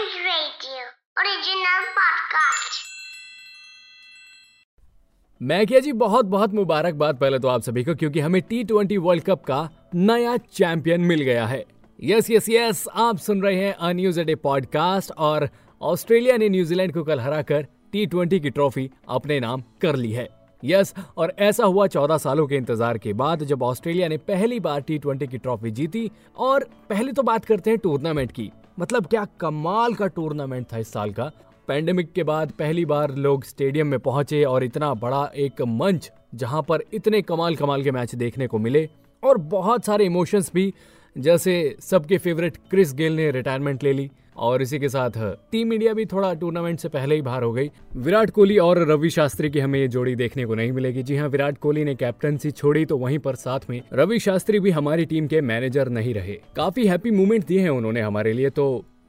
Chimes Radio, जी बहुत बहुत मुबारकबाद पहले तो आप सभी को क्योंकि हमें टी ट्वेंटी वर्ल्ड कप का नया चैंपियन मिल गया है। यस यस यस आप सुन रहे हैं अ न्यूज़ डे पॉडकास्ट और ऑस्ट्रेलिया ने न्यूजीलैंड को कल हराकर टी ट्वेंटी की ट्रॉफी अपने नाम कर ली है। यस और ऐसा हुआ चौदह सालों के इंतज़ार के बाद जब ऑस्ट्रेलिया ने पहली बार टी ट्वेंटी की ट्रॉफी जीती। और पहले तो बात करते हैं टूर्नामेंट की। मतलब क्या कमाल का टूर्नामेंट था इस साल का। पैंडेमिक के बाद पहली बार लोग स्टेडियम में पहुँचे और इतना बड़ा एक मंच जहाँ पर इतने कमाल कमाल के मैच देखने को मिले और बहुत सारे इमोशंस भी, जैसे सबके फेवरेट क्रिस गेल ने रिटायरमेंट ले ली। और इसी के साथ टीम इंडिया भी थोड़ा टूर्नामेंट से पहले ही बाहर हो गई। विराट कोहली और रवि शास्त्री की हमें ये जोड़ी देखने को नहीं मिलेगी। जी हाँ विराट कोहली ने कैप्टनसी छोड़ी तो वहीं पर साथ में रवि शास्त्री भी हमारी टीम के मैनेजर नहीं रहे। काफ़ी हैप्पी मोमेंट दिए हैं उन्होंने हमारे लिए तो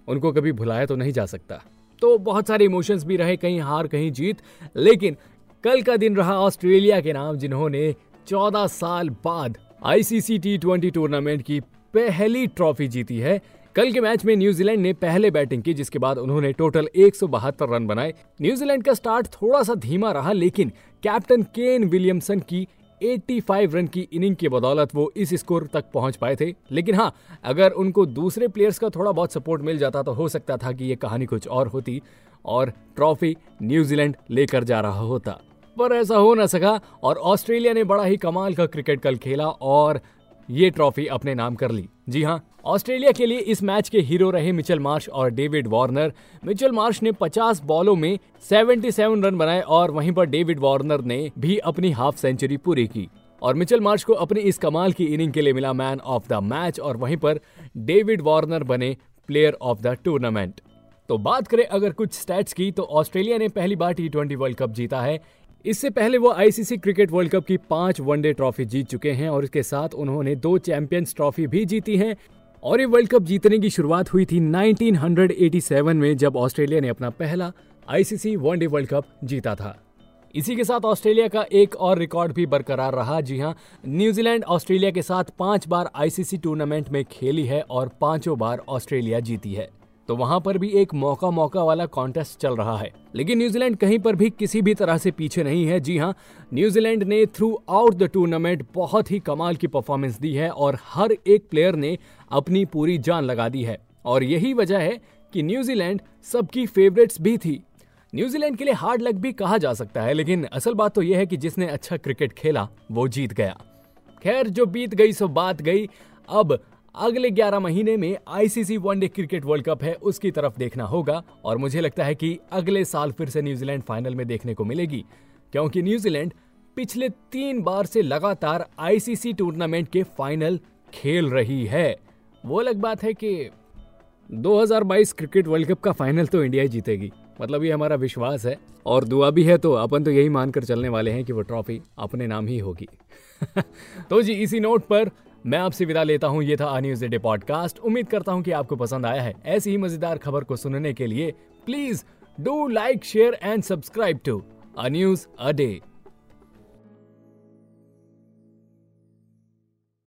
उनको कभी भुलाया तो नहीं जा सकता। तो बहुत सारे इमोशंस भी रहे, कहीं हार, कहीं जीत, लेकिन कल का दिन रहा ऑस्ट्रेलिया के नाम, जिन्होंने 14 साल बाद आईसीसी टी ट्वेंटी टूर्नामेंट की पहली ट्रॉफी जीती है। कल के मैच में न्यूजीलैंड ने पहले बैटिंग की, जिसके बाद उन्होंने टोटल एक रन बनाए। न्यूजीलैंड का स्टार्ट थोड़ा सा धीमा रहा, लेकिन कैप्टन केन विलियमसन की 85 रन की इनिंग की बदौलत वो इस स्कोर तक पहुँच पाए थे। लेकिन हाँ अगर उनको दूसरे प्लेयर्स का थोड़ा बहुत सपोर्ट मिल जाता तो हो सकता था कि ये कहानी कुछ और होती और ट्रॉफी न्यूजीलैंड लेकर जा रहा होता। पर ऐसा हो ना सका, और ऑस्ट्रेलिया ने बड़ा ही कमाल का क्रिकेट कल खेला और ये ट्रॉफी अपने नाम कर ली। जी हाँ ऑस्ट्रेलिया के लिए इस मैच के हीरो रहे मिचेल मार्श और डेविड वार्नर। मिचेल मार्श ने 50 बॉलों में 77 रन बनाए और वहीं पर डेविड वार्नर ने भी अपनी हाफ़ सेंचुरी पूरी की। और मिचेल मार्श को अपनी इस कमाल की इनिंग के लिए मिला मैन ऑफ़ द मैच और वहीं पर डेविड वार्नर बने प्लेयर ऑफ़ द टूर्नामेंट। तो बात करें अगर कुछ स्टैट्स की तो ऑस्ट्रेलिया ने पहली बार टी वर्ल्ड कप जीता है। इससे पहले वो आईसीसी क्रिकेट वर्ल्ड कप की पाँच वनडे ट्रॉफी जीत चुके हैं और इसके साथ उन्होंने दो चैंपियंस ट्रॉफी भी जीती हैं। और ये वर्ल्ड कप जीतने की शुरुआत हुई थी 1987 में जब ऑस्ट्रेलिया ने अपना पहला आईसीसी वनडे वर्ल्ड कप जीता था। इसी के साथ ऑस्ट्रेलिया का एक और रिकॉर्ड भी बरकरार रहा। जी हाँ न्यूजीलैंड ऑस्ट्रेलिया के साथ पाँच बार आईसीसी टूर्नामेंट में खेली है और पाँचों बार ऑस्ट्रेलिया जीती है। तो वहाँ पर भी एक मौका मौका वाला कॉन्टेस्ट चल रहा है। लेकिन न्यूजीलैंड कहीं पर भी किसी भी तरह से पीछे नहीं है। जी हाँ न्यूजीलैंड ने थ्रू आउट द टूर्नामेंट बहुत ही कमाल की परफॉर्मेंस दी है और हर एक प्लेयर ने अपनी पूरी जान लगा दी है। और यही वजह है कि न्यूजीलैंड सबकी फेवरेट्स भी थी। न्यूजीलैंड के लिए हार्ड लक भी कहा जा सकता है, लेकिन असल बात तो यह है कि जिसने अच्छा क्रिकेट खेला, वो जीत गया। खैर, जो बीत गई सो बात गई। अब अगले 11 महीने में ICC one day cricket world cup है, उसकी तरफ़ देखना होगा और मुझे लगता है कि अगले साल फिर से न्यूजीलैंड फाइनल में देखने को मिलेगी, क्योंकि न्यूजीलैंड पिछले तीन बार से लगातार आईसीसी टूर्नामेंट के फाइनल खेल रही है। वो अलग बात है कि 2022 क्रिकेट वर्ल्ड कप का फाइनल तो इंडिया ही जीतेगी मतलब ये हमारा विश्वास है। और दुआ भी है तो अपन तो यही मानकर चलने वाले हैं कि वो ट्रॉफी अपने नाम ही होगी। तो जी, इसी नोट पर मैं आपसे विदा लेता हूँ। ये था न्यूज़ डे पॉडकास्ट। उम्मीद करता हूँ कि आपको पसंद आया है। ऐसी ही मज़ेदार खबर को सुनने के लिए please do like, share and subscribe to a a day.